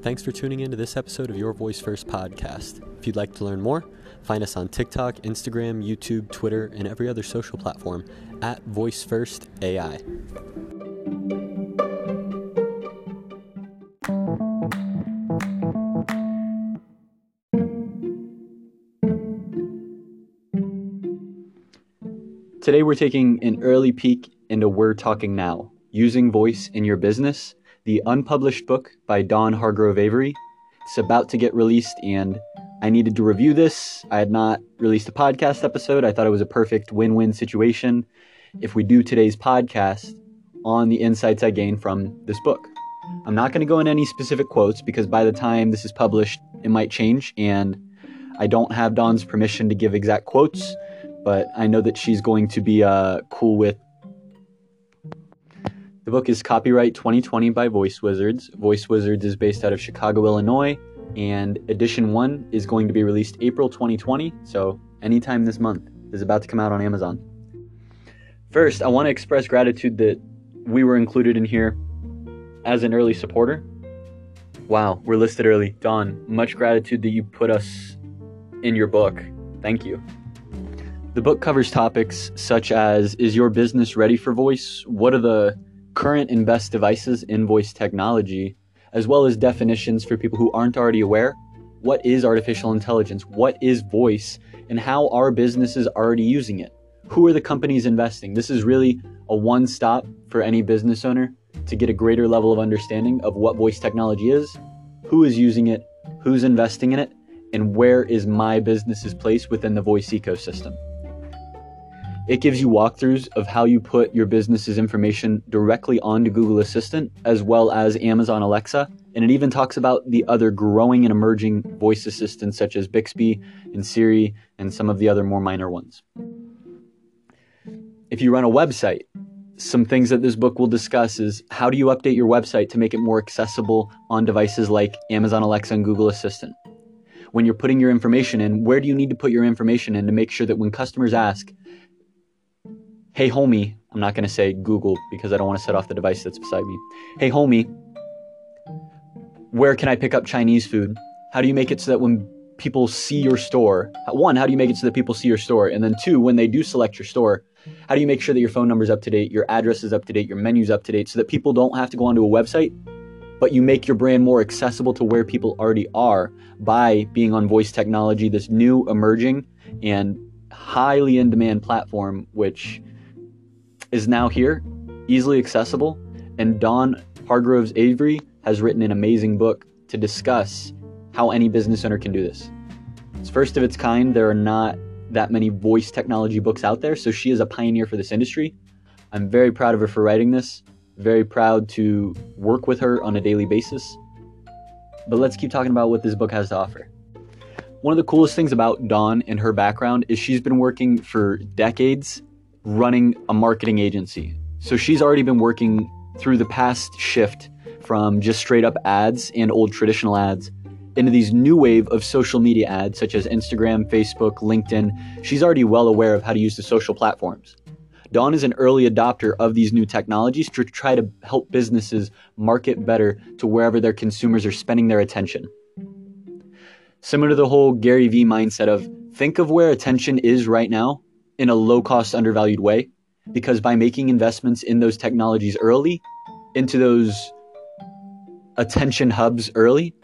Thanks for tuning in to this episode of Your Voice First podcast. If you'd like to learn more, find us on TikTok, Instagram, YouTube, Twitter, and every other social platform at Voice First AI. Today, we're taking an early peek into We're Talking Now Using Voice in Your Business, the unpublished book by Dawn Hargrove Avery. It's about to get released, and I needed to review this. I had not released a podcast episode. I thought it was a perfect win win situation if we do today's podcast on the insights I gained from this book. I'm not going to go in any specific quotes because by the time this is published, it might change, and I don't have Dawn's permission to give exact quotes but I know that she's going to be uh, cool with. The book is copyright 2020 by Voice Wizards. Voice Wizards is based out of Chicago, Illinois, and edition one is going to be released April 2020, so anytime this month is about to come out on Amazon. First, I want to express gratitude that we were included in here as an early supporter. Wow, we're listed early. Dawn, much gratitude that you put us in your book. Thank you. The book covers topics such as Is your business ready for voice? What are the current and best devices in voice technology? As well as definitions for people who aren't already aware. What is artificial intelligence? What is voice? And how are businesses already using it? Who are the companies investing? This is really a one stop for any business owner to get a greater level of understanding of what voice technology is, who is using it, who's investing in it, and where is my business's place within the voice ecosystem. It gives you walkthroughs of how you put your business's information directly onto Google Assistant as well as Amazon Alexa. And it even talks about the other growing and emerging voice assistants such as Bixby and Siri and some of the other more minor ones. If you run a website, some things that this book will discuss is how do you update your website to make it more accessible on devices like Amazon Alexa and Google Assistant? When you're putting your information in, where do you need to put your information in to make sure that when customers ask, hey homie, I'm not going to say Google because I don't want to set off the device that's beside me. Hey homie, where can I pick up Chinese food? How do you make it so that when people see your store, one, how do you make it so that people see your store? And then two, when they do select your store, how do you make sure that your phone number is up to date, your address is up to date, your menu's up to date so that people don't have to go onto a website, but you make your brand more accessible to where people already are by being on voice technology, this new emerging and highly in demand platform, which is now here, easily accessible, and Dawn Hargroves Avery has written an amazing book to discuss how any business owner can do this. It's first of its kind. There are not that many voice technology books out there, so she is a pioneer for this industry. I'm very proud of her for writing this, very proud to work with her on a daily basis. But let's keep talking about what this book has to offer. One of the coolest things about Dawn and her background is she's been working for decades running a marketing agency. So she's already been working through the past shift from just straight up ads and old traditional ads into these new wave of social media ads such as Instagram, Facebook, LinkedIn. She's already well aware of how to use the social platforms. Dawn is an early adopter of these new technologies to try to help businesses market better to wherever their consumers are spending their attention. Similar to the whole Gary Vee mindset of think of where attention is right now in a low cost, undervalued way. Because by making investments in those technologies early, into those attention hubs early,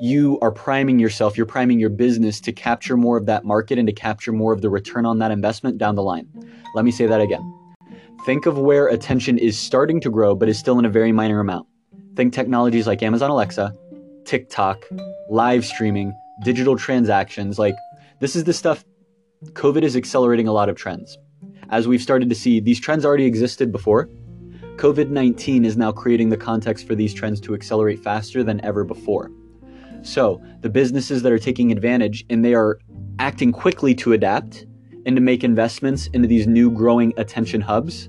you are priming yourself, you're priming your business to capture more of that market and to capture more of the return on that investment down the line. Let me say that again. Think of where attention is starting to grow, but is still in a very minor amount. Think technologies like Amazon Alexa, TikTok, live streaming, digital transactions. Like, this is the stuff COVID is accelerating a lot of trends. As we've started to see, these trends already existed before. COVID 19 is now creating the context for these trends to accelerate faster than ever before. So, the businesses that are taking advantage and they are acting quickly to adapt and to make investments into these new growing attention hubs.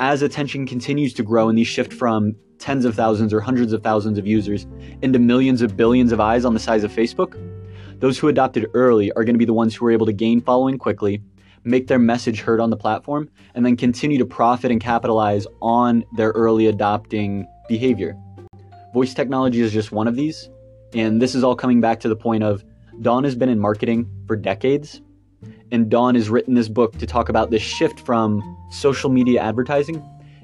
As attention continues to grow and these shift from tens of thousands or hundreds of thousands of users into millions of billions of eyes on the size of Facebook, those who adopted early are going to be the ones who are able to gain following quickly, make their message heard on the platform, and then continue to profit and capitalize on their early adopting behavior. Voice technology is just one of these. And this is all coming back to the point of Dawn has been in marketing for decades. And Dawn has written this book to talk about this shift from social media advertising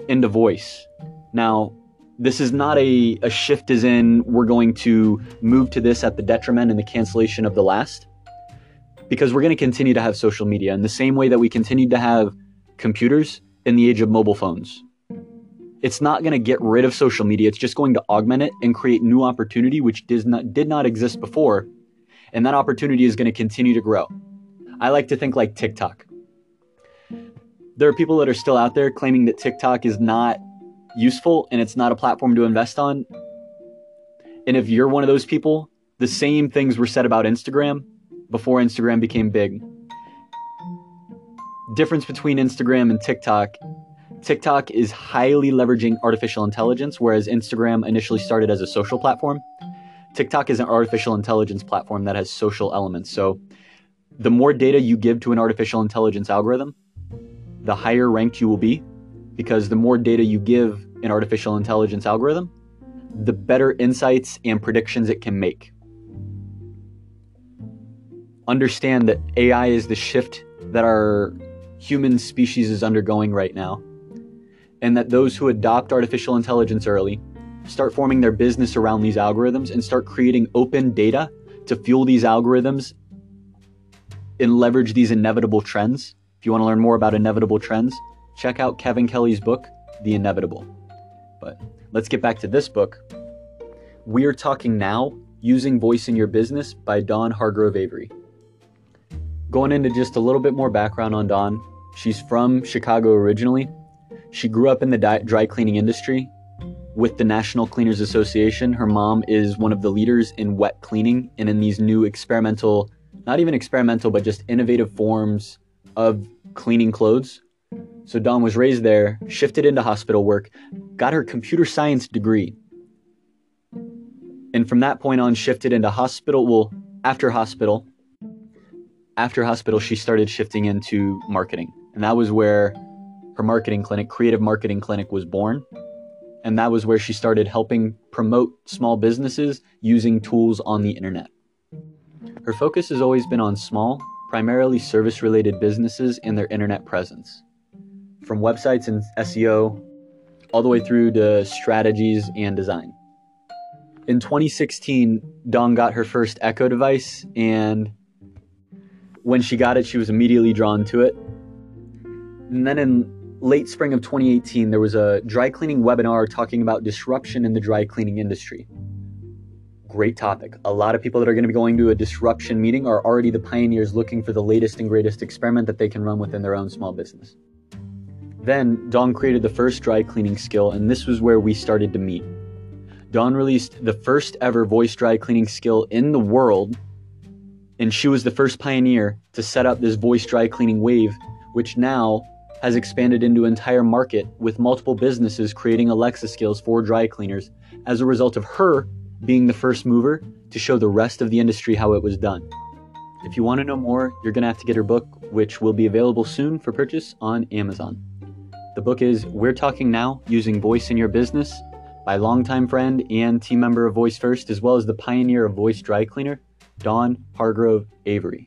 into voice. Now, this is not a, a shift as in we're going to move to this at the detriment and the cancellation of the last because we're going to continue to have social media in the same way that we continued to have computers in the age of mobile phones. It's not going to get rid of social media. It's just going to augment it and create new opportunity which did not did not exist before. And that opportunity is going to continue to grow. I like to think like TikTok. There are people that are still out there claiming that TikTok is not useful and it's not a platform to invest on. And if you're one of those people, the same things were said about Instagram before Instagram became big. Difference between Instagram and TikTok TikTok is highly leveraging artificial intelligence, whereas Instagram initially started as a social platform. TikTok is an artificial intelligence platform that has social elements. So, the more data you give to an artificial intelligence algorithm, the higher ranked you will be, because the more data you give an artificial intelligence algorithm, the better insights and predictions it can make understand that AI is the shift that our human species is undergoing right now, and that those who adopt artificial intelligence early start forming their business around these algorithms and start creating open data to fuel these algorithms and leverage these inevitable trends. If you want to learn more about inevitable trends, check out Kevin Kelly's book, The Inevitable. But let's get back to this book. We are talking now Using Voice in Your Business by Dawn Hargrove Avery. Going into just a little bit more background on Dawn, she's from Chicago originally. She grew up in the dry cleaning industry with the National Cleaners Association. Her mom is one of the leaders in wet cleaning and in these new experimental, not even experimental, but just innovative forms of cleaning clothes. So Dawn was raised there, shifted into hospital work, got her computer science degree. And from that point on, shifted into hospital, well, after hospital, after hospital, she started shifting into marketing. And that was where her marketing clinic, Creative Marketing Clinic, was born. And that was where she started helping promote small businesses using tools on the internet. Her focus has always been on small, primarily service related businesses and their internet presence. From websites and SEO, all the way through to strategies and design. In 2016, Dawn got her first Echo device and when she got it, she was immediately drawn to it. And then in late spring of 2018, there was a dry cleaning webinar talking about disruption in the dry cleaning industry. Great topic. A lot of people that are going to be going to a disruption meeting are already the pioneers looking for the latest and greatest experiment that they can run within their own small business. Then Dawn created the first dry cleaning skill, and this was where we started to meet. Dawn released the first ever voice dry cleaning skill in the world and she was the first pioneer to set up this voice dry cleaning wave, which now has expanded into an entire market with multiple businesses creating Alexa skills for dry cleaners as a result of her being the first mover to show the rest of the industry how it was done. If you want to know more, you're going to have to get her book, which will be available soon for purchase on Amazon. The book is We're Talking Now Using Voice in Your Business by longtime friend and team member of Voice First, as well as the pioneer of Voice Dry Cleaner, Dawn Hargrove Avery.